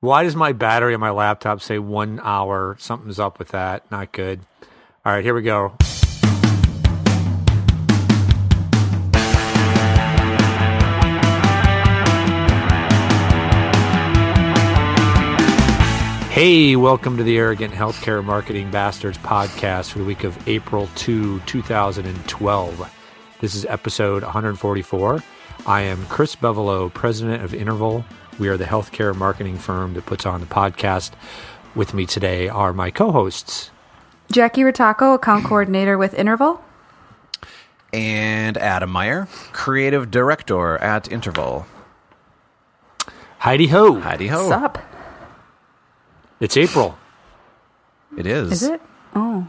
Why does my battery on my laptop say one hour? Something's up with that. Not good. All right, here we go. Hey, welcome to the Arrogant Healthcare Marketing Bastards podcast for the week of April 2, 2012. This is episode 144. I am Chris Bevolo, president of Interval. We are the healthcare marketing firm that puts on the podcast. With me today are my co hosts. Jackie Ritaco, account coordinator with Interval. and Adam Meyer, creative director at Interval. Heidi Ho. Heidi ho. Sup? It's April. It is. Is it? Oh.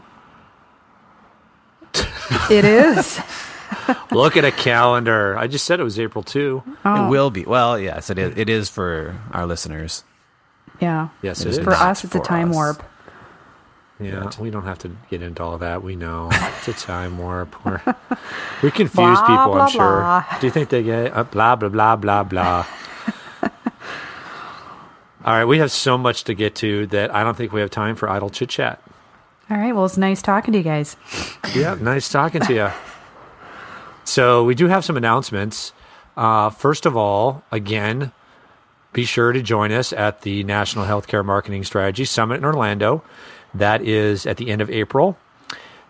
it is. Look at a calendar. I just said it was April 2. Oh. It will be. Well, yes, it is. It is for our listeners. Yeah. Yes, It it is is. For us, it's a time us. warp. Yeah, we don't have to get into all that. We know it's a time warp. We're, we confuse Blah, people, blah, I'm sure. blah. Do you think they get uh, blah, blah, blah, blah, blah? all right, we have so much to get to that I don't think we have time for idle chit chat. All right. Well, it's nice talking to you guys. Yeah, nice talking to you. So we do have some announcements. Uh, first of all, again, be sure to join us at the National Healthcare Marketing Strategy Summit in Orlando. That is at the end of April.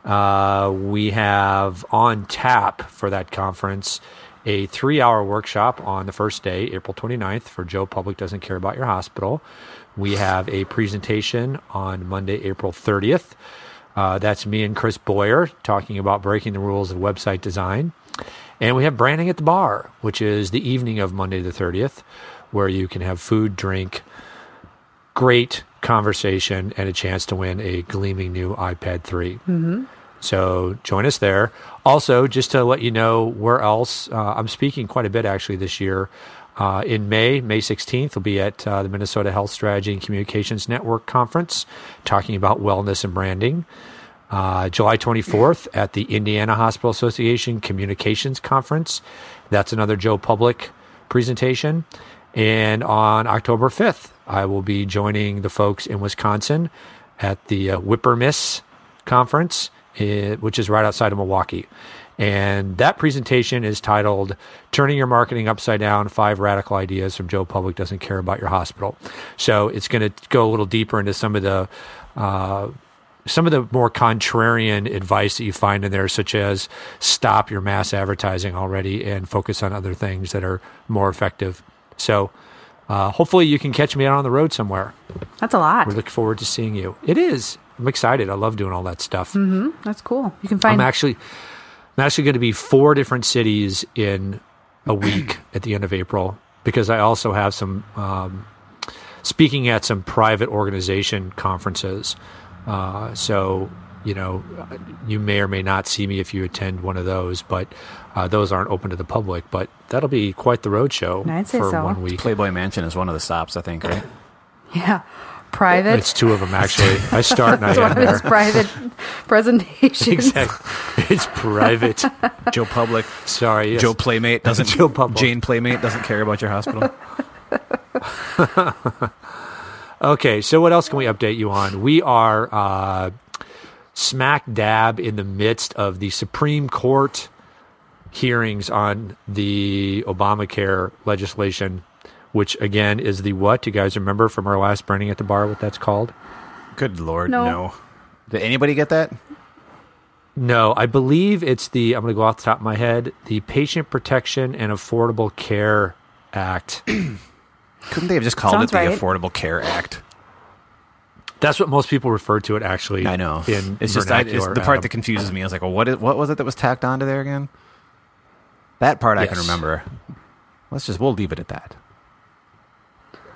Uh, we have on tap for that conference a three hour workshop on the first day, April 29th, for Joe Public Doesn't Care About Your Hospital. We have a presentation on Monday, April 30th. Uh, that's me and Chris Boyer talking about breaking the rules of website design. And we have branding at the bar, which is the evening of Monday the 30th, where you can have food, drink, great conversation, and a chance to win a gleaming new iPad 3. Mm-hmm. So join us there. Also, just to let you know where else, uh, I'm speaking quite a bit actually this year. Uh, in May, May 16th, we'll be at uh, the Minnesota Health Strategy and Communications Network Conference talking about wellness and branding. Uh, July 24th at the Indiana Hospital Association Communications Conference. That's another Joe Public presentation. And on October 5th, I will be joining the folks in Wisconsin at the uh, Whipper Miss Conference, eh, which is right outside of Milwaukee. And that presentation is titled Turning Your Marketing Upside Down Five Radical Ideas from Joe Public Doesn't Care About Your Hospital. So it's going to go a little deeper into some of the. Uh, some of the more contrarian advice that you find in there, such as stop your mass advertising already and focus on other things that are more effective. So, uh, hopefully, you can catch me out on the road somewhere. That's a lot. We're looking forward to seeing you. It is. I'm excited. I love doing all that stuff. That's cool. You can find. I'm actually, I'm actually going to be four different cities in a week at the end of April because I also have some um, speaking at some private organization conferences. Uh, so you know, you may or may not see me if you attend one of those, but uh, those aren't open to the public. But that'll be quite the road show I'd say for so. one week. Playboy Mansion is one of the stops, I think, right? yeah. Private. It's two of them actually. I start and I one end of his there. private presentations. Exactly. It's private. Joe Public. Sorry. yes. Joe Playmate doesn't. Joe Public. Jane Playmate doesn't care about your hospital. Okay, so what else can we update you on? We are uh, smack dab in the midst of the Supreme Court hearings on the Obamacare legislation, which again is the what? Do you guys remember from our last burning at the bar what that's called? Good lord, No. no. Did anybody get that? No, I believe it's the, I'm going to go off the top of my head, the Patient Protection and Affordable Care Act. Couldn't they have just called Sounds it the right. Affordable Care Act? That's what most people refer to it actually. I know. In it's just I, it's the part Adam. that confuses me. I was like, well, what, is, what was it that was tacked onto there again? That part I can remember. Let's just we'll leave it at that.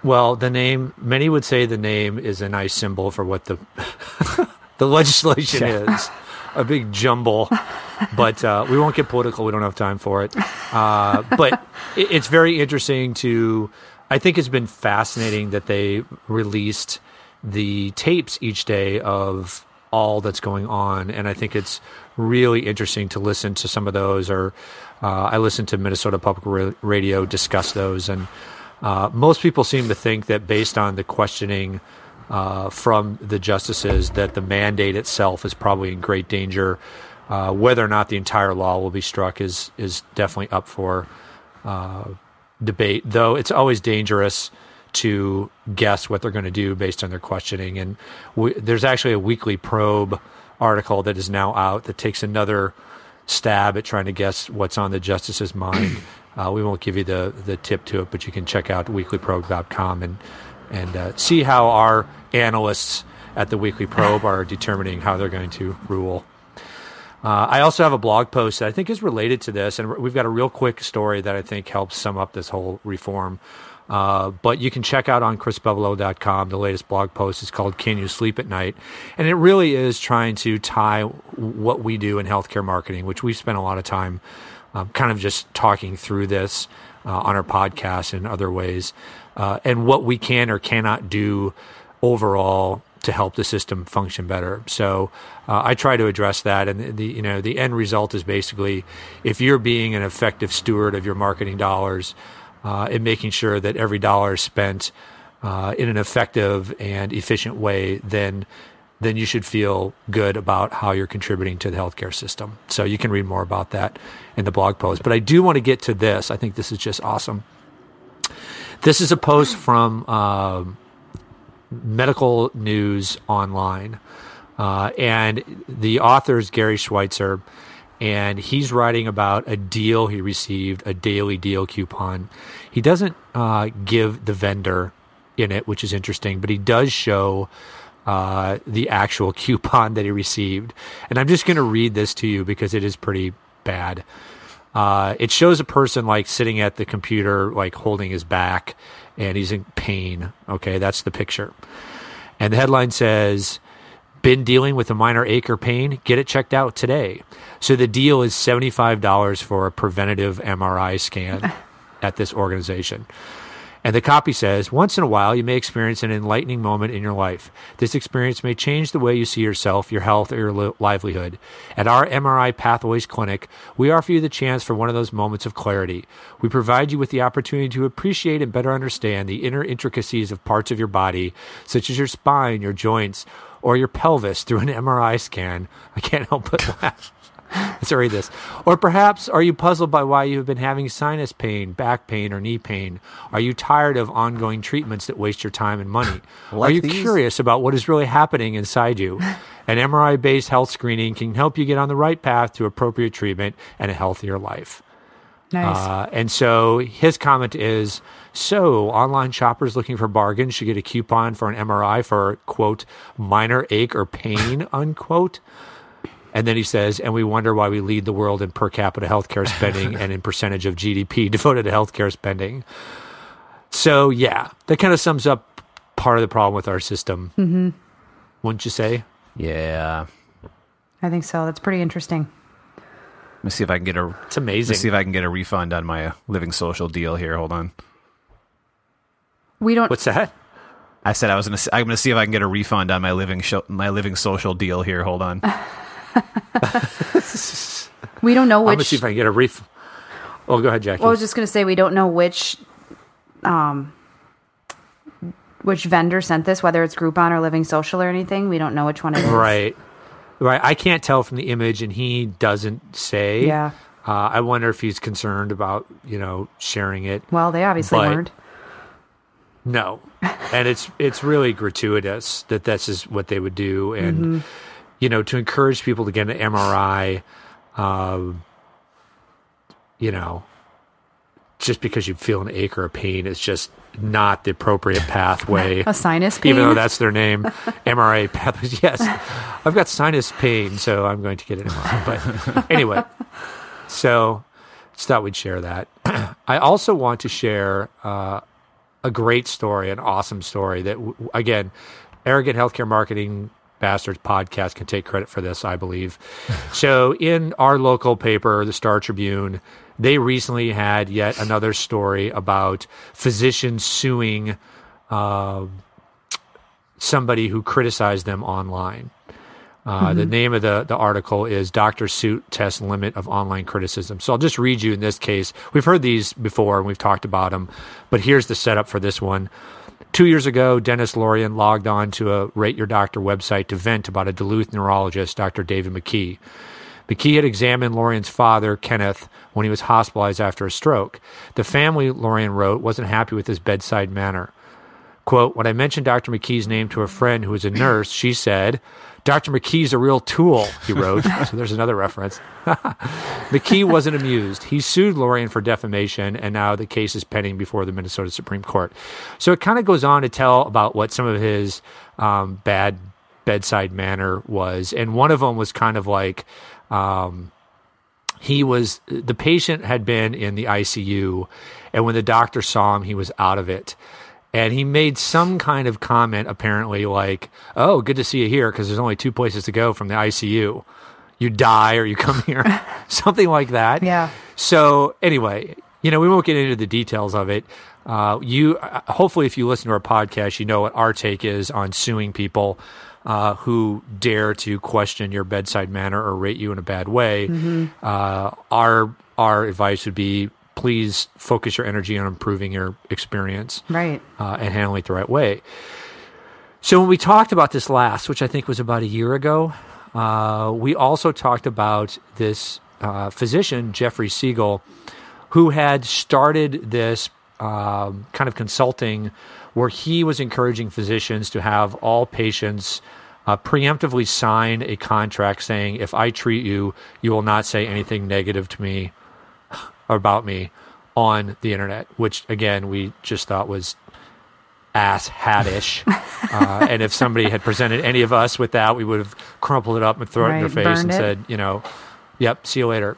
Well, the name, many would say the name is a nice symbol for what the the legislation Yeah. is. A big jumble, but uh, we won't get political. We don't have time for it. Uh, but it, it's very interesting to. I think it's been fascinating that they released the tapes each day of all that's going on, and I think it's really interesting to listen to some of those. Or uh, I listened to Minnesota Public Radio discuss those, and Uh, most people seem to think that based on the questioning uh, from the justices, that the mandate itself is probably in great danger. Uh, whether or not the entire law will be struck is is definitely up for uh, debate. Though it's always dangerous to guess what they're going to do based on their questioning. And we, there's actually a weekly probe article that is now out that takes another stab at trying to guess what's on the justice's mind. Uh, we won't give you the, the tip to it, but you can check out weeklyprobe.com and and uh, see how our analysts at the Weekly Probe are determining how they're going to rule. Uh, I also have a blog post that I think is related to this, and we've got a real quick story that I think helps sum up this whole reform. Uh, but you can check out on chrisbevolo.com the latest blog post. It's called Can You Sleep at Night? And it really is trying to tie what we do in healthcare marketing, which we've spent a lot of time um, kind of just talking through this uh, on our podcast and other ways, uh, and what we can or cannot do overall to help the system function better. So uh, I try to address that, and the you know the end result is basically if you're being an effective steward of your marketing dollars uh, and making sure that every dollar is spent uh, in an effective and efficient way, then then you should feel good about how you're contributing to the healthcare system. So you can read more about that in the blog post. But I do want to get to this. I think this is just awesome. This is a post from um, Medical News Online. Uh, and the author is Gary Schwitzer, and he's writing about a deal he received, a daily deal coupon. He doesn't uh, give the vendor in it, which is interesting, but he does show uh, the actual coupon that he received. And I'm just going to read this to you because it is pretty bad. Uh, it shows a person like sitting at the computer, like holding his back, and he's in pain. Okay, that's the picture. And the headline says, Been dealing with a minor ache or pain? Get it checked out today. So the deal is $75 for a preventative MRI scan at this organization. And the copy says, once in a while, you may experience an enlightening moment in your life. This experience may change the way you see yourself, your health, or your li- livelihood. At our MRI Pathways Clinic, we offer you the chance for one of those moments of clarity. We provide you with the opportunity to appreciate and better understand the inner intricacies of parts of your body, such as your spine, your joints, or your pelvis through an MRI scan. I can't help but laugh. Let's read this. Or perhaps are you puzzled by why you have been having sinus pain, back pain, or knee pain? Are you tired of ongoing treatments that waste your time and money? Like are you these? curious about what is really happening inside you? An MRI based health screening can help you get on the right path to appropriate treatment and a healthier life. Nice. Uh, and so his comment is so online shoppers looking for bargains should get a coupon for an MRI for quote minor ache or pain unquote. And then he says, and we wonder why we lead the world in per capita healthcare spending and in percentage of GDP devoted to healthcare spending. So yeah, that kind of sums up part of the problem with our system, mm-hmm. wouldn't you say? Yeah. I think so. That's pretty interesting. Let me see if I can get a. It's amazing. Let me see if I can get a refund on my uh, Living Social deal here. Hold on. We don't. What's that? I said I was gonna. s- I'm gonna see if I can get a refund on my living sho- my Living Social deal here. Hold on. we don't know I'm which. gonna see if I can get a ref. Oh, go ahead, Jackie. Well, I was just going to say we don't know which um which vendor sent this, whether it's Groupon or Living Social or anything. We don't know which one it is. Right. Right. I can't tell from the image, and he doesn't say. Yeah. Uh, I wonder if he's concerned about, you know, sharing it. Well, they obviously But- weren't. No. and it's it's really gratuitous that this is what they would do. And, you know, to encourage people to get an MRI, um, you know, just because you feel an ache or a pain is just not the appropriate pathway. A sinus pain. even though that's their name, MRI pathways. Yes, I've got sinus pain, so I'm going to get an MRI. But anyway, so just thought we'd share that. I also want to share uh, a great story, an awesome story that, w- again, arrogant healthcare marketing bastards podcast can take credit for this, I believe. so in our local paper, the Star Tribune, they recently had yet another story about physicians suing uh, somebody who criticized them online. Uh, The name of the, the article is Dr. Suit Test Limit of Online Criticism. So I'll just read you in this case. We've heard these before and we've talked about them, but here's the setup for this one. Two years ago, Dennis Laurion logged on to a Rate Your Doctor website to vent about a Duluth neurologist, Dr. David McKee. McKee had examined Laurion's father, Kenneth, when he was hospitalized after a stroke. The family, Laurion wrote, wasn't happy with his bedside manner. Quote, when I mentioned Dr. McKee's name to a friend who was a nurse, she said, Dr. McKee's a real tool, he wrote. so there's another reference. McKee wasn't amused. He sued Laurion for defamation, and now the case is pending before the Minnesota Supreme Court. So it kind of goes on to tell about what some of his um, bad bedside manner was. And one of them was kind of like, um, he was the patient had been in the ICU, and when the doctor saw him, he was out of it. And he made some kind of comment, apparently, like, "Oh, good to see you here, because there's only two places to go from the ICU. You die or you come here, something like that." Yeah. So anyway, you know, we won't get into the details of it. Uh, you uh, hopefully, if you listen to our podcast, you know what our take is on suing people uh, who dare to question your bedside manner or rate you in a bad way. Uh, our our advice would be please focus your energy on improving your experience Right. uh, and handling it the right way. So when we talked about this last, which I think was about a year ago, uh, we also talked about this uh, physician, Jeffrey Segal, who had started this um, kind of consulting where he was encouraging physicians to have all patients uh, preemptively sign a contract saying, if I treat you, you will not say anything negative to me about me on the internet, which again, we just thought was ass hattish. uh, and if somebody had presented any of us with that, we would have crumpled it up and thrown it in their face and it. said, you know, yep, see you later.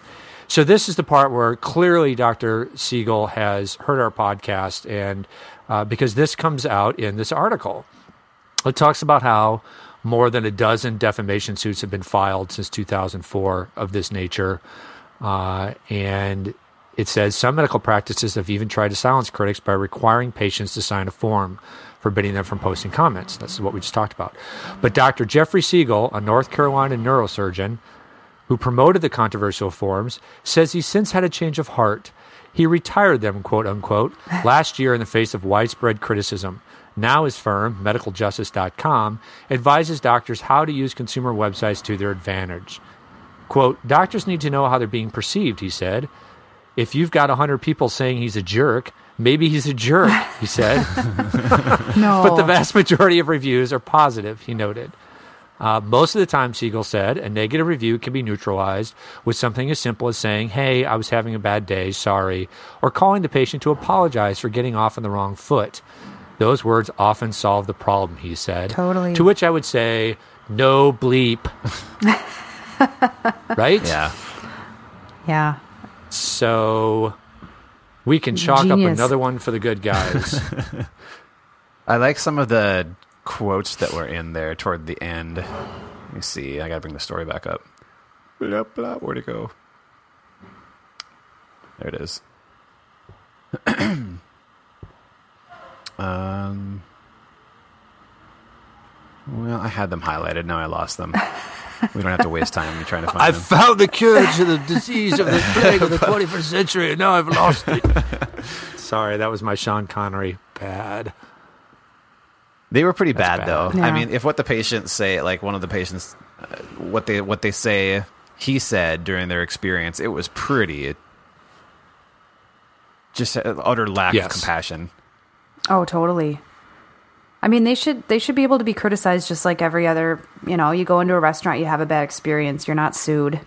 So this is the part where clearly Dr. Segal has heard our podcast, and uh, because this comes out in this article, it talks about how more than a dozen defamation suits have been filed since 2004 of this nature, uh, and it says some medical practices have even tried to silence critics by requiring patients to sign a form forbidding them from posting comments. This is what we just talked about. But Dr. Jeffrey Segal, a North Carolina neurosurgeon, who promoted the controversial forms, says he's since had a change of heart. He retired them, quote unquote, last year in the face of widespread criticism. Now his firm, medicaljustice.com, advises doctors how to use consumer websites to their advantage. Quote, doctors need to know how they're being perceived, he said. If you've got 100 people saying he's a jerk, maybe he's a jerk, he said. No. But the vast majority of reviews are positive, he noted. Uh, most of the time, Segal said, a negative review can be neutralized with something as simple as saying, Hey, I was having a bad day, sorry, or calling the patient to apologize for getting off on the wrong foot. Those words often solve the problem, he said. Totally. To which I would say, No bleep. right? Yeah. yeah. So we can chalk up another one for the good guys. I like some of the quotes that were in there toward the end. Let me see. I got to bring the story back up. Blah, blah, where'd it go? There it is. um, well, I had them highlighted. Now I lost them. We don't have to waste time trying to find I them. found the cure to the disease of the plague of the 21st century, and now I've lost it. Sorry, that was my Sean Connery. Bad. They were pretty bad, bad. though. Yeah. I mean, if what the patients say, like one of the patients, uh, what they what they say he said during their experience, it was pretty. It, just uh, utter lack Yes. of compassion. Oh, totally. I mean, they should they should be able to be criticized just like every other. You know, you go into a restaurant, you have a bad experience, you're not sued.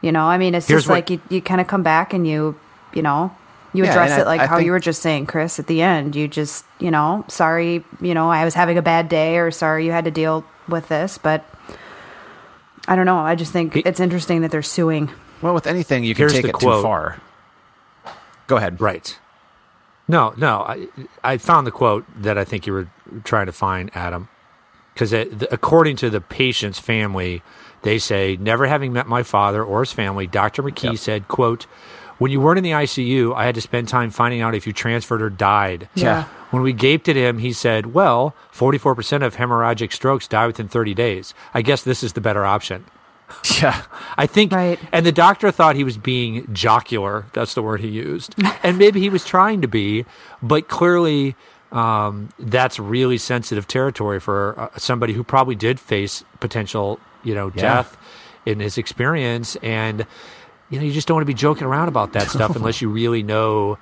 You know, I mean, it's Here's just what- like you you kind of come back and you you know you Yeah, address and it like I how think- you were just saying, Chris, at the end. You just you know, sorry, you know, I was having a bad day, or sorry you had to deal with this, but. I don't know. I just think He- it's interesting that they're suing. Well, with anything, you can take the it too far. Go ahead. Right. No, no. I, I found the quote that I think you were trying to find, Adam. Because according to the patient's family, they say, never having met my father or his family, Dr. McKee Yep. said, quote, When you weren't in the ICU, I had to spend time finding out if you transferred or died. Yeah. When we gaped at him, he said, Well, 44% of hemorrhagic strokes die within 30 days. I guess this is the better option. Yeah. I think, Right. and the doctor thought he was being jocular. That's the word he used. and maybe he was trying to be, but clearly um, that's really sensitive territory for uh, somebody who probably did face potential, you know, Yeah. death in his experience. And, you know, you just don't want to be joking around about that stuff unless you really know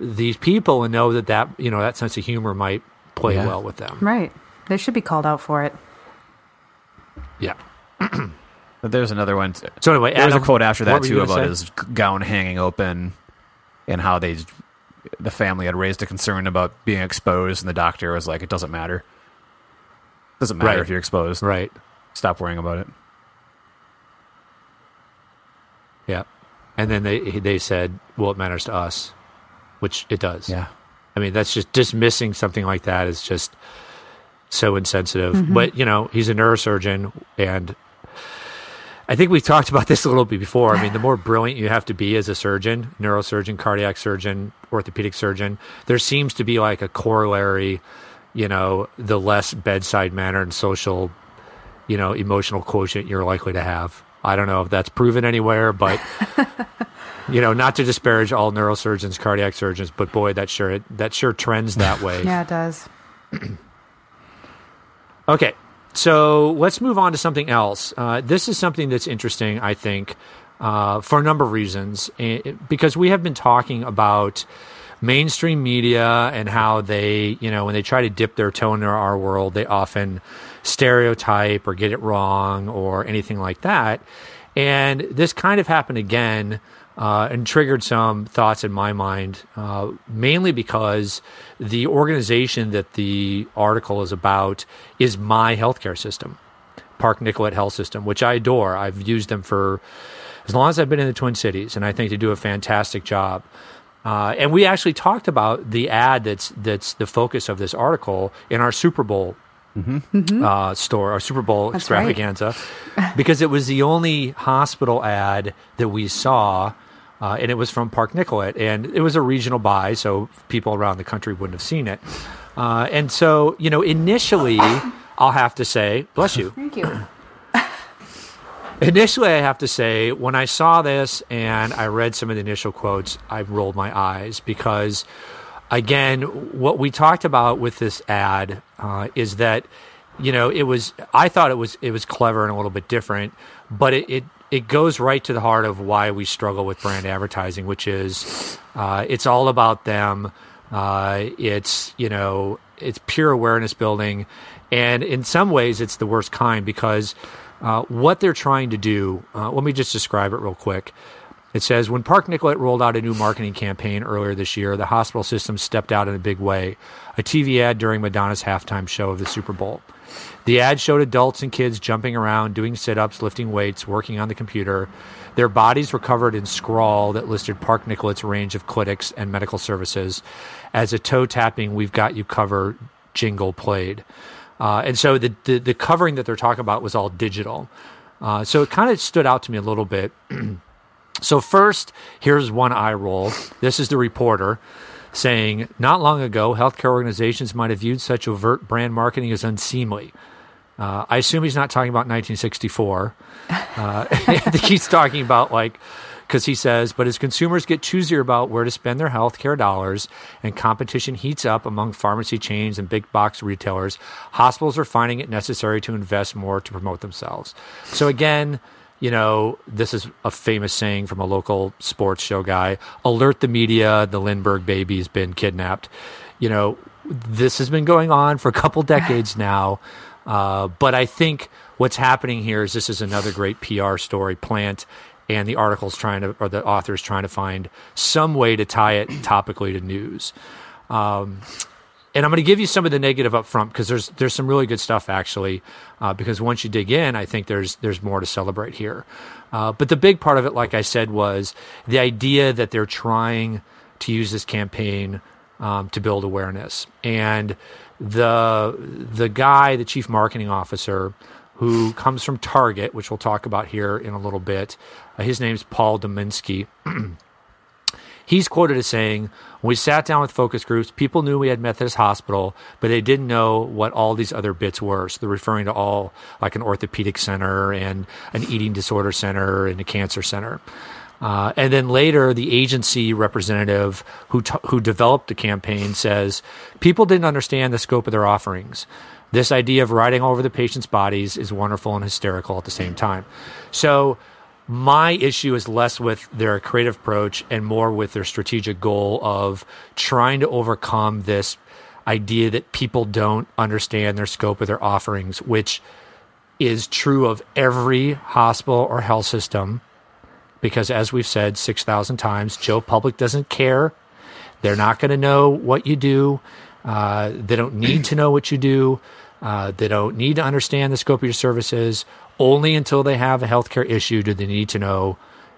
these people and know that that, you know, that sense of humor might play Yeah. well with them. Right. They should be called out for it. Yeah. But there's another one. So anyway, there's was a quote after that too about say? his gown hanging open and how they the family had raised a concern about being exposed and the doctor was like it doesn't matter. It Doesn't matter Right. if you're exposed. Right. Stop worrying about it. Yeah. And then they they said, "Well, it matters to us," which it does. Yeah. I mean, that's just dismissing something like that is just so insensitive. Mm-hmm. But you know, he's a neurosurgeon, and I think we've talked about this a little bit before. I mean, the more brilliant you have to be as a surgeon, neurosurgeon, cardiac surgeon, orthopedic surgeon, there seems to be like a corollary. You know, the less bedside manner and social, you know, emotional quotient you're likely to have. I don't know if that's proven anywhere, but you know, not to disparage all neurosurgeons, cardiac surgeons, but boy, that sure that sure trends that way. Yeah, it does. Okay, so let's move on to something else. Uh, this is something that's interesting, I think, uh, for a number of reasons. Eh, Because we have been talking about mainstream media and how they, you know, when they try to dip their toe into our world, they often stereotype or get it wrong or anything like that. And this kind of happened again uh, and triggered some thoughts in my mind, uh, mainly because the organization that the article is about is my healthcare system, Park Nicollet Health System, which I adore. I've used them for as long as I've been in the Twin Cities, and I think they do a fantastic job. Uh, and we actually talked about the ad that's that's the focus of this article in our Super Bowl uh, store, our Super Bowl That's right. extravaganza, because it was the only hospital ad that we saw, uh, and it was from Park Nicollet, and it was a regional buy, so people around the country wouldn't have seen it. Uh, and so, you know, initially, I'll have to say, bless you. Thank you. Initially, I have to say, when I saw this and I read some of the initial quotes, I rolled my eyes because, again, what we talked about with this ad uh, is that, you know, it was. I thought it was it was clever and a little bit different, but it it, it goes right to the heart of why we struggle with brand advertising, which is uh, it's all about them. Uh, it's you know it's pure awareness building, and in some ways it's the worst kind because uh, what they're trying to do. Uh, let me just describe it real quick. It says when Park Nicollet rolled out a new marketing campaign earlier this year, the hospital system stepped out in a big way. A TV ad during Madonna's halftime show of the Super Bowl. The ad showed adults and kids jumping around, doing sit ups, lifting weights, working on the computer. Their bodies were covered in scrawl that listed Park Nicollet's range of clinics and medical services. As a toe tapping, we've got you covered jingle played. Uh, and so the, the, the covering that they're talking about was all digital. Uh, so it kind of stood out to me a little bit. So first, here's one eye roll. This is the reporter saying, "Not long ago, healthcare organizations might have viewed such overt brand marketing as unseemly." Uh, I assume he's not talking about 1964. Uh, I think he's talking about like because he says, but as consumers get choosier about where to spend their healthcare dollars and competition heats up among pharmacy chains and big box retailers, hospitals are finding it necessary to invest more to promote themselves. So again, you know, this is a famous saying from a local sports show guy alert the media, the Lindbergh baby's been kidnapped. You know, this has been going on for a couple decades now. Uh, but I think what's happening here is this is another great PR story plant, and the article's trying to, or the author's trying to find some way to tie it topically to news. Um, and I'm going to give you some of the negative up front because there's there's some really good stuff actually. Uh, because once you dig in, I think there's there's more to celebrate here. Uh, but the big part of it, like I said, was the idea that they're trying to use this campaign um, to build awareness. And the the guy, the chief marketing officer, who comes from Target, which we'll talk about here in a little bit, uh, his name's Paul Dominski. He's quoted as saying, "We sat down with focus groups. People knew we had Methodist Hospital, but they didn't know what all these other bits were. So they're referring to all like an orthopedic center and an eating disorder center and a cancer center." Uh, and then later, the agency representative who t- who developed the campaign says people didn't understand the scope of their offerings. This idea of riding all over the patient's bodies is wonderful and hysterical at the same time. So, my issue is less with their creative approach and more with their strategic goal of trying to overcome this idea that people don't understand their scope of their offerings, which is true of every hospital or health system because as we've said 6,000 times, Joe Public doesn't care. They're not going to know what you do. Uh, they don't need to know what you do. Uh, they don't need to understand the scope of your services. Only until they have a healthcare issue do they need to know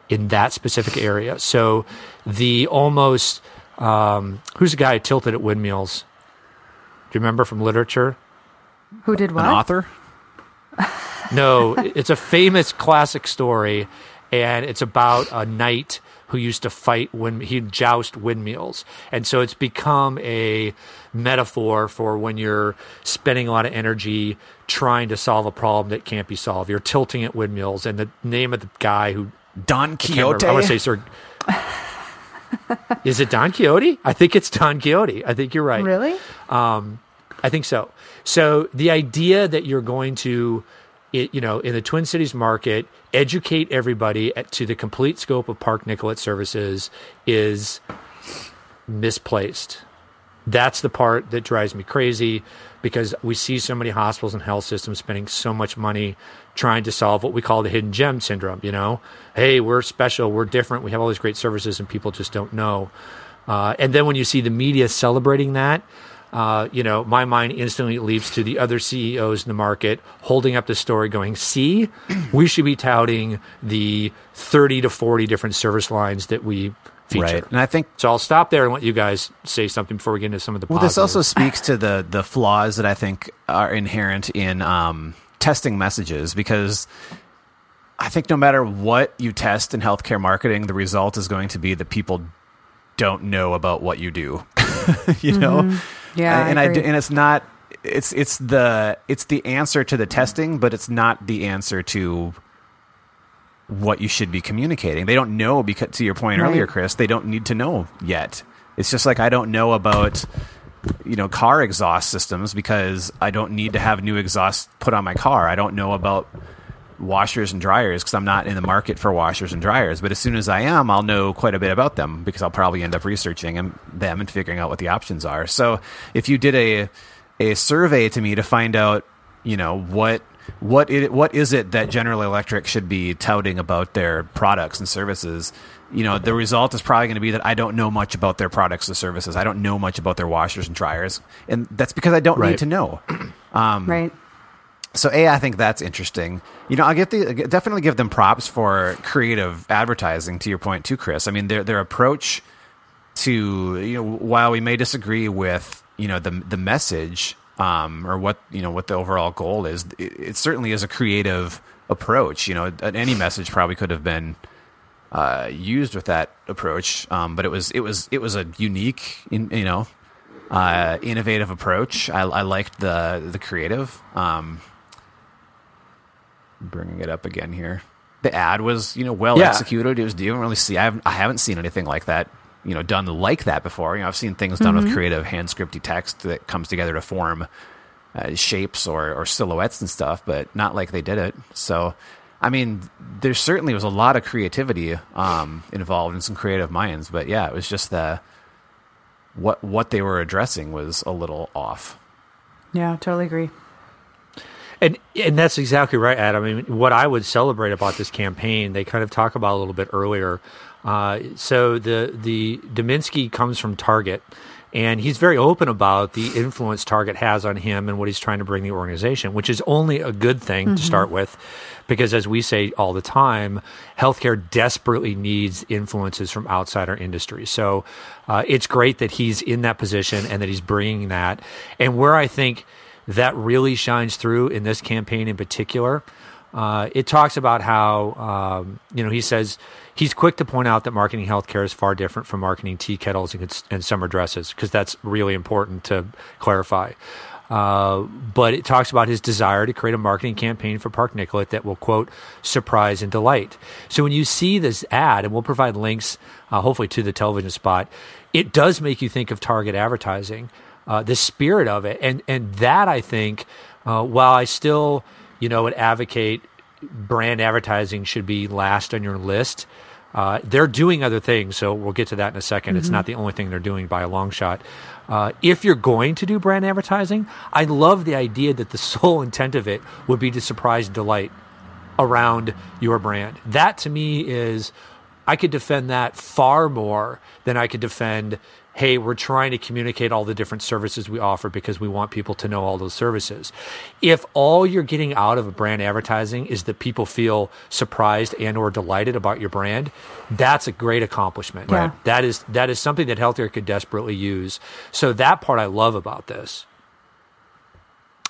in that specific area. So the almost, um, who's the guy who tilted at windmills? Do you remember from literature? Who did what? An author? No, it's a famous classic story, and it's about a knight who used to fight when he joust windmills, and so it's become a metaphor for when you're spending a lot of energy trying to solve a problem that can't be solved. You're tilting at windmills, and the name of the guy who Don Quixote. I want to say Sir. Is it Don Quixote? I think it's Don Quixote. I think you're right. Really? Um, I think so. So the idea that you're going to, it, you know, in the Twin Cities market, educate everybody at, to the complete scope of Park Nicollet services is misplaced. That's the part that drives me crazy because we see so many hospitals and health systems spending so much money trying to solve what we call the hidden gem syndrome. You know, hey, we're special, we're different, we have all these great services, and people just don't know. Uh, and then when you see the media celebrating that, uh, you know, my mind instantly leaps to the other CEOs in the market holding up the story, going, "See, we should be touting the thirty to forty different service lines that we feature." Right. And I think So I'll stop there and let you guys say something before we get into some of the. Well, this also speaks to the the flaws that I think are inherent in um, testing messages because I think no matter what you test in healthcare marketing, the result is going to be that people don't know about what you do. you know, Yeah, I and, and agree. d- and it's not it's it's the it's the answer to the testing, but it's not the answer to what you should be communicating. They don't know because to your point Right. earlier, Chris, they don't need to know yet. It's just like I don't know about you know car exhaust systems because I don't need to have new exhaust put on my car. I don't know about washers and dryers because I'm not in the market for washers and dryers. But as soon as I am, I'll know quite a bit about them because I'll probably end up researching them, them and figuring out what the options are. So if you did a a survey to me to find out, you know what what it, what is it that General Electric should be touting about their products and services? You know, the result is probably going to be that I don't know much about their products or services. I don't know much about their washers and dryers, and that's because I don't Right. need to know. Um, right. So a, I think that's interesting. You know, I'll give the definitely give them props for creative advertising. To your point, too, Chris. I mean, their their approach to you know, while we may disagree with you know the the message um, or what you know what the overall goal is, it, it certainly is a creative approach. You know, any message probably could have been uh, used with that approach, um, but it was it was it was a unique, in, you know, uh, innovative approach. I, I liked the the creative. Um, bringing it up again here. The ad was, you know, well Yeah. executed. It was. You don't really see. I haven't, I haven't seen anything like that. You know, done like that before. You know, I've seen things done with creative hand scripty text that comes together to form uh, shapes or, or silhouettes and stuff, but not like they did it. So, I mean, there certainly was a lot of creativity um, involved in some creative minds, but yeah, it was just the what what they were addressing was a little off. Yeah, totally agree. And and that's exactly right, Adam. I mean, what I would celebrate about this campaign, they kind of talk about a little bit earlier. Uh, so the the Dominsky comes from Target, and he's very open about the influence Target has on him and what he's trying to bring the organization, which is only a good thing to start with, because as we say all the time, healthcare desperately needs influences from outside our industry. So uh, it's great that he's in that position and that he's bringing that. And where I think that really shines through in this campaign in particular uh, it talks about how um, you know he says he's quick to point out that marketing healthcare is far different from marketing tea kettles and, and summer dresses because that's really important to clarify. Uh, but it talks about his desire to create a marketing campaign for Park Nicollet that will quote surprise and delight. So when you see this ad, and we'll provide links, uh, hopefully to the television spot, it does make you think of target advertising, uh, the spirit of it, and and that I think, uh, while I still you know would advocate brand advertising should be last on your list. Uh, they're doing other things, so we'll get to that in a 2nd It's not the only thing they're doing by a long shot. Uh, if you're going to do brand advertising, I love the idea that the sole intent of it would be to surprise and delight around your brand. That to me is, I could defend that far more than I could defend, hey, we're trying to communicate all the different services we offer because we want people to know all those services. If all you're getting out of a brand advertising is that people feel surprised and or delighted about your brand, that's a great accomplishment. Yeah. That is that is something that healthcare could desperately use. So that part I love about this.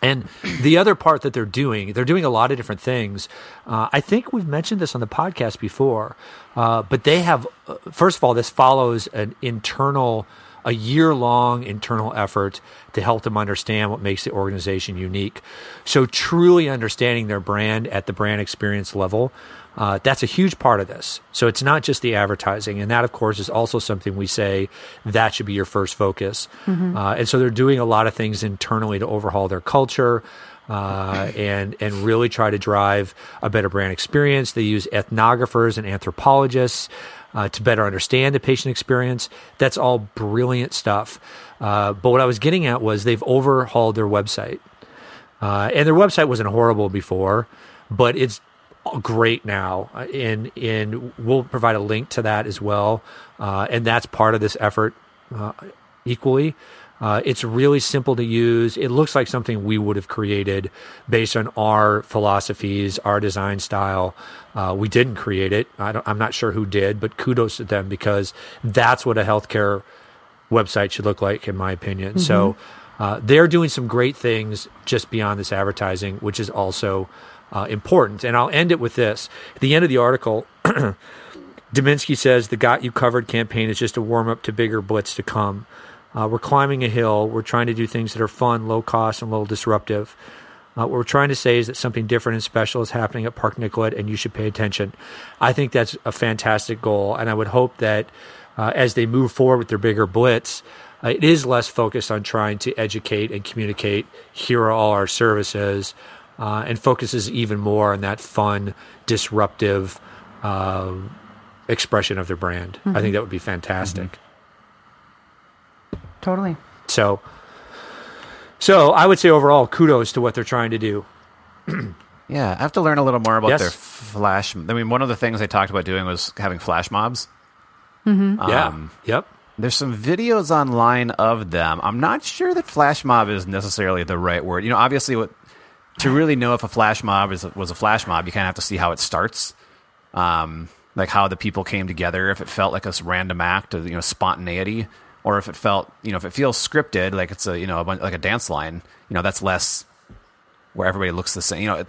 And the other part that they're doing, they're doing a lot of different things. Uh, I think we've mentioned this on the podcast before, uh, but they have, uh, first of all, this follows an internal, a year long internal effort to help them understand what makes the organization unique. So, truly understanding their brand at the brand experience level. Uh, that's a huge part of this. So it's not just the advertising, and that, of course, is also something we say that should be your first focus. Uh, and so they're doing a lot of things internally to overhaul their culture. Uh, and and really try to drive a better brand experience. They use ethnographers and anthropologists uh, to better understand the patient experience. That's all brilliant stuff. Uh, but what I was getting at was they've overhauled their website, uh, and their website wasn't horrible before, but it's great now. Uh, and and we'll provide a link to that as well. Uh, and that's part of this effort uh, equally. Uh, it's really simple to use. It looks like something we would have created based on our philosophies our design style. Uh, we didn't create it. I don't, i'm not sure who did but kudos to them because that's what a healthcare website should look like in my opinion. So uh, they're doing some great things just beyond this advertising which is also uh, important. And I'll end it with this. At the end of the article, Dominsky says the Got You Covered campaign is just a warm up to bigger blitz to come. Uh, we're climbing a hill. We're trying to do things that are fun, low cost, and a little disruptive. Uh, what we're trying to say is that something different and special is happening at Park Nicollet, and you should pay attention. I think that's a fantastic goal, and I would hope that uh, as they move forward with their bigger blitz, uh, it is less focused on trying to educate and communicate. Here are all our services, uh, and focuses even more on that fun, disruptive uh, expression of their brand. I think that would be fantastic. Totally. So, so I would say overall, kudos to what they're trying to do. Yeah, I have to learn a little more about Yes. their flash. I mean, one of the things they talked about doing was having flash mobs. yeah. Um, Yep. There's some videos online of them. I'm not sure that flash mob is necessarily the right word. You know, obviously, what to really know if a flash mob is was a flash mob, you kind of have to see how it starts, um, like how the people came together. If it felt like a random act of you know spontaneity, or if it felt you know if it feels scripted, like it's a you know a bunch, like a dance line. You know, that's less where everybody looks the same. You know,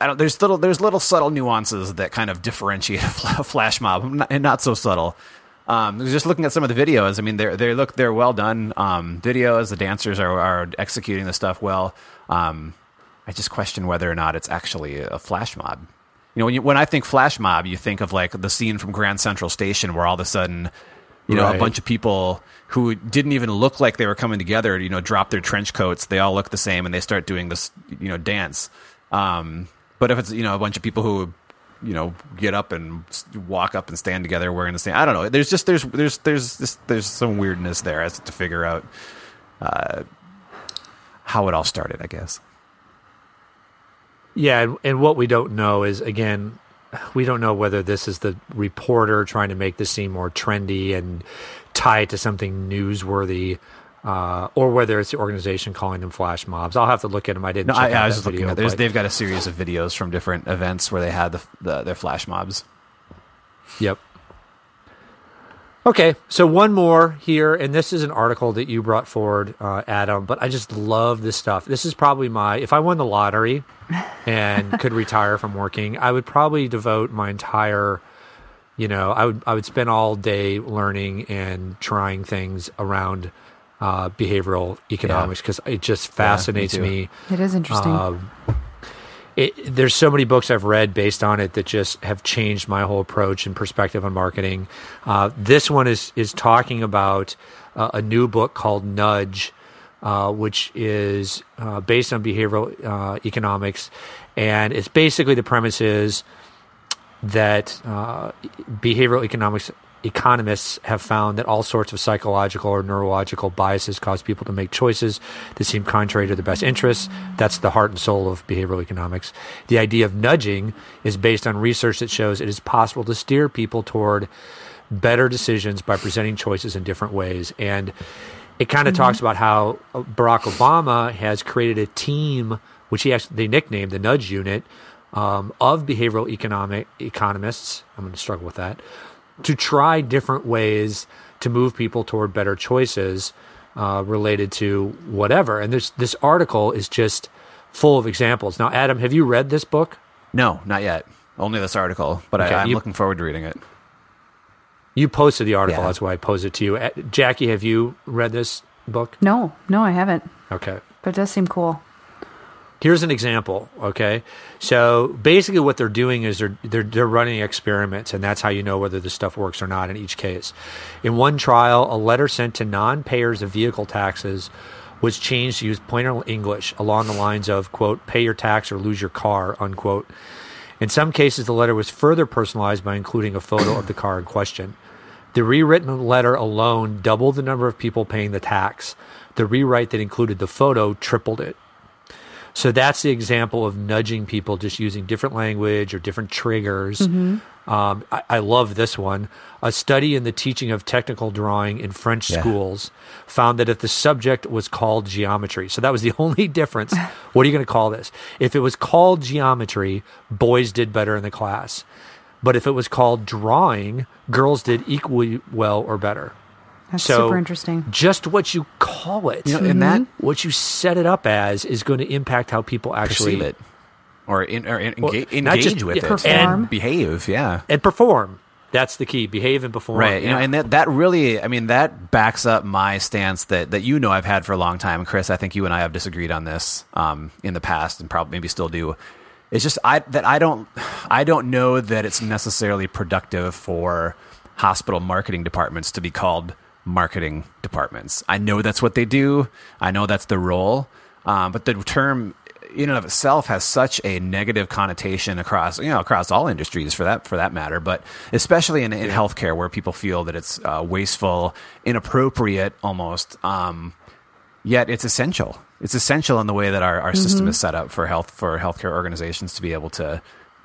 I don't, there's little there's little subtle nuances that kind of differentiate a flash mob, and not so subtle. Um, just looking at some of the videos, I mean, they they look they're well done um, videos. The dancers are, are executing the stuff well. Um, I just question whether or not it's actually a flash mob. You know, when you, when I think flash mob, you think of like the scene from Grand Central Station where all of a sudden, you know, Right. a bunch of people who didn't even look like they were coming together, you know, drop their trench coats. They all look the same and they start doing this, you know, dance. Um, but if it's you know a bunch of people who you know get up and walk up and stand together wearing the same, I don't know. There's just there's there's there's this, there's some weirdness there as to figure out uh, how it all started. I guess. Yeah, and, and what we don't know is again, we don't know whether this is the reporter trying to make this seem more trendy and tie it to something newsworthy, uh, or whether it's the organization calling them flash mobs. I'll have to look at them. I didn't. No, check I, out I was that just looking video, at. There's, they've got a series of videos from different events where they had the, the their flash mobs. Yep. Okay, so one more here, and this is an article that you brought forward, uh, Adam. But I just love this stuff. This is probably my if I won the lottery and could retire from working, I would probably devote my entire, you know, I would I would spend all day learning and trying things around uh, behavioral economics because it just fascinates too. me. It is interesting. Um, it, there's so many books I've read based on it that just have changed my whole approach and perspective on marketing. Uh, this one is is talking about uh, a new book called Nudge, uh, which is uh, based on behavioral uh, economics, and it's basically the premise is that uh, behavioral economics economists have found that all sorts of psychological or neurological biases cause people to make choices that seem contrary to their best interests. That's the heart and soul of behavioral economics. The idea of nudging is based on research that shows it is possible to steer people toward better decisions by presenting choices in different ways. And it kind of talks about how Barack Obama has created a team, which he actually they nicknamed the Nudge Unit, um, of behavioral economic economists. I'm going to struggle with that to try different ways to move people toward better choices uh, related to whatever. And this this article is just full of examples. Now, Adam, have you read this book? No, not yet. Only this article, but Okay, I, I'm you- looking forward to reading it. You posted the article. Yeah. That's why I posed it to you. Uh, Jackie, have you read this book? no, no, I haven't. Okay. But it does seem cool. Here's an example. Okay, so basically, what they're doing is they're they're they're running experiments, and that's how you know whether this stuff works or not in each case. In one trial, a letter sent to non-payers of vehicle taxes was changed to use plain English along the lines of "quote Pay your tax or lose your car." Unquote. In some cases, the letter was further personalized by including a photo of the car in question. The rewritten letter alone doubled the number of people paying the tax. The rewrite that included the photo tripled it. So that's the example of nudging people just using different language or different triggers. Um, I, I love this one. A study in the teaching of technical drawing in French Yeah. schools found that if the subject was called geometry, so that was the only difference. what are you going to call this? If it was called geometry, boys did better in the class. But if it was called drawing, girls did equally well or better. That's So super interesting. Just what you call it, You know, and that what you set it up as, is going to impact how people actually perceive it or, in, or in, Well, engage, not just- with yeah, it perform. and behave. Yeah. and perform. That's the key. Behave and perform. Right, you know, and that that really, I mean, that backs up my stance that that you know I've had for a long time, Chris. I think you and I have disagreed on this um, in the past, and probably maybe still do. It's just I that I don't I don't know that it's necessarily productive for hospital marketing departments to be called marketing departments. I know that's what they do. I know that's the role, um, but the term in and of itself has such a negative connotation across you know across all industries for that for that matter but especially in, in healthcare where people feel that it's uh, wasteful inappropriate almost um, yet it's essential. It's essential in the way that our, our system is set up for health for healthcare organizations to be able to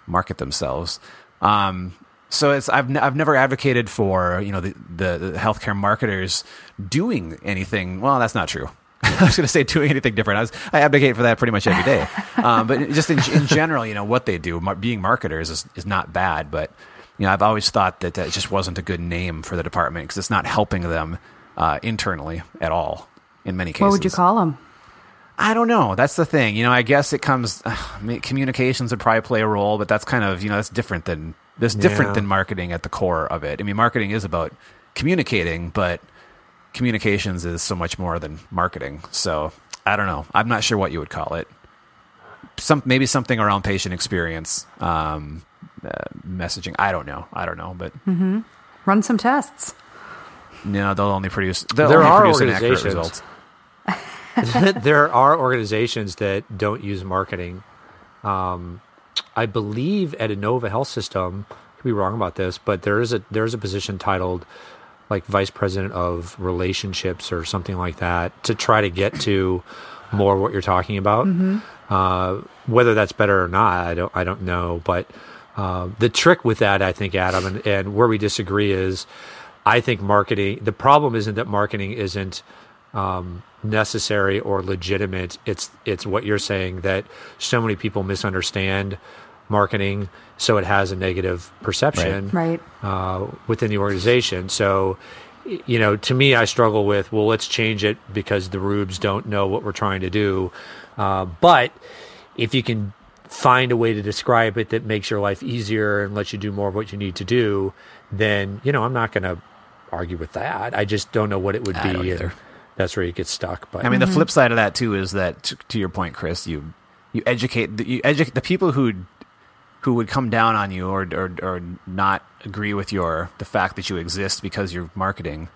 market themselves. Um, so it's I've, n- I've never advocated for you know the, the, the healthcare marketers doing anything well that's not true I was going to say doing anything different. I, was, I advocate for that pretty much every day. Um, but just in, in general, you know, what they do, being marketers is, is not bad. But, you know, I've always thought that that just wasn't a good name for the department because it's not helping them uh, internally at all in many cases. What would you call them? I don't know. That's the thing. You know, I guess it comes. Uh, communications would probably play a role, but that's kind of you know that's different than that's different Yeah. than marketing at the core of it. I mean, marketing is about communicating, but communications is so much more than marketing. So I don't know. I'm not sure what you would call it. Some maybe something around patient experience, um, uh, messaging. I don't know. I don't know, but Run some tests. no, they'll only produce. They'll There only are produce organizations- results. there are organizations that don't use marketing. Um, I believe at Inova Health System, I could be wrong about this, but there is a there is a position titled like vice president of relationships or something like that to try to get to more what you're talking about. Uh, whether that's better or not, I don't I don't know. But uh, the trick with that, I think, Adam, and, and where we disagree is, I think marketing. The problem isn't that marketing isn't um, necessary or legitimate. It's it's what you're saying that so many people misunderstand marketing so it has a negative perception Right. uh, within the organization. So, you know, to me, I struggle with, well, let's change it because the rubes don't know what we're trying to do. Uh, but if you can find a way to describe it that makes your life easier and lets you do more of what you need to do, then, you know, I'm not going to argue with that. I just don't know what it would I be. don't and either. That's where you get stuck. But I mean, the flip side of that too is that, to, to your point, Chris, you you educate the, you educate the people who who would come down on you or, or or not agree with your the fact that you exist because you're marketing.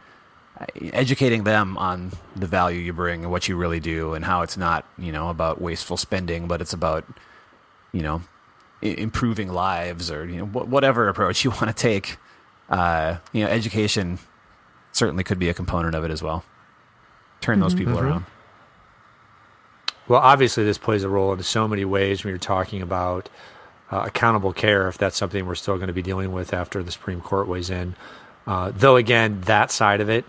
uh, Educating them on the value you bring and what you really do, and how it's not you know about wasteful spending, but it's about you know improving lives or you know wh- whatever approach you want to take. Uh, you know, education certainly could be a component of it as well. Turn those people around. Well, obviously, this plays a role in so many ways when you're talking about uh, accountable care, if that's something we're still going to be dealing with after the Supreme Court weighs in. Uh, though, again, that side of it,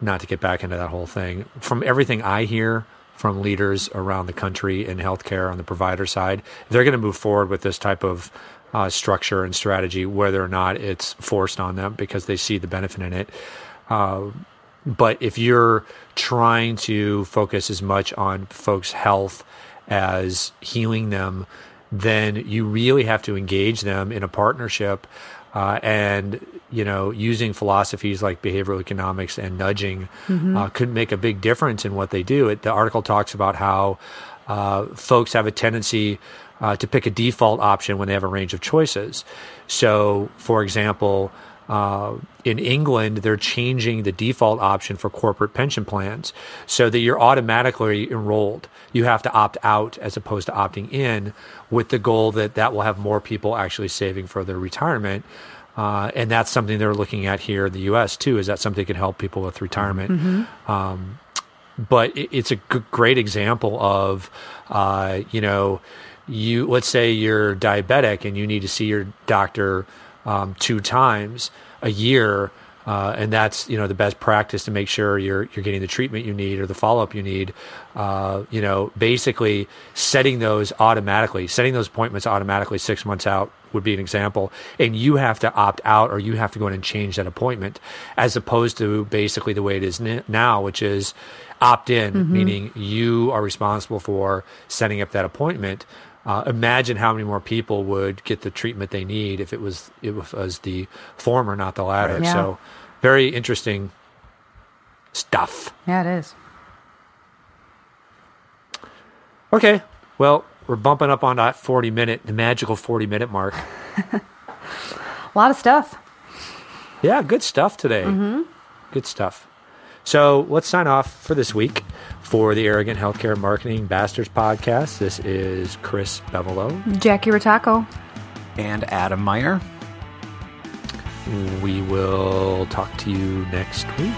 not to get back into that whole thing, from everything I hear from leaders around the country in healthcare on the provider side, they're going to move forward with this type of uh, structure and strategy, whether or not it's forced on them because they see the benefit in it. But if you're trying to focus as much on folks' health as healing them, then you really have to engage them in a partnership. Uh, and you know, using philosophies like behavioral economics and nudging uh, could make a big difference in what they do. It, the article talks about how uh, folks have a tendency uh, to pick a default option when they have a range of choices. So, for example, uh, in England, they're changing the default option for corporate pension plans so that you're automatically enrolled. You have to opt out as opposed to opting in, with the goal that that will have more people actually saving for their retirement. Uh, and that's something they're looking at here in the U.S. too. Is that something that can help people with retirement? Um, but it, it's a g- great example of, uh, you know, you let's say you're diabetic and you need to see your doctor um, two times a year, uh, and that's you know the best practice to make sure you're you're getting the treatment you need or the follow up you need. Uh, you know, basically setting those automatically, setting those appointments automatically six months out would be an example, and you have to opt out or you have to go in and change that appointment, as opposed to basically the way it is now, which is opt in, meaning you are responsible for setting up that appointment. Uh, imagine how many more people would get the treatment they need if it was it was the former, not the latter. Right. Yeah. So, very interesting stuff. Yeah, it is. Okay, well, we're bumping up on that forty minute, the magical forty minute mark. A lot of stuff. Yeah, good stuff today. Good stuff. So let's sign off for this week for the Arrogant Healthcare Marketing Bastards podcast. This is Chris Bevolo. Jackie Rotako. And Adam Meyer. We will talk to you next week.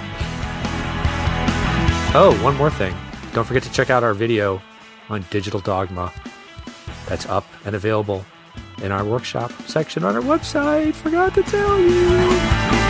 Oh, one more thing. Don't forget to check out our video on Digital Dogma. That's up and available in our workshop section on our website. Forgot to tell you.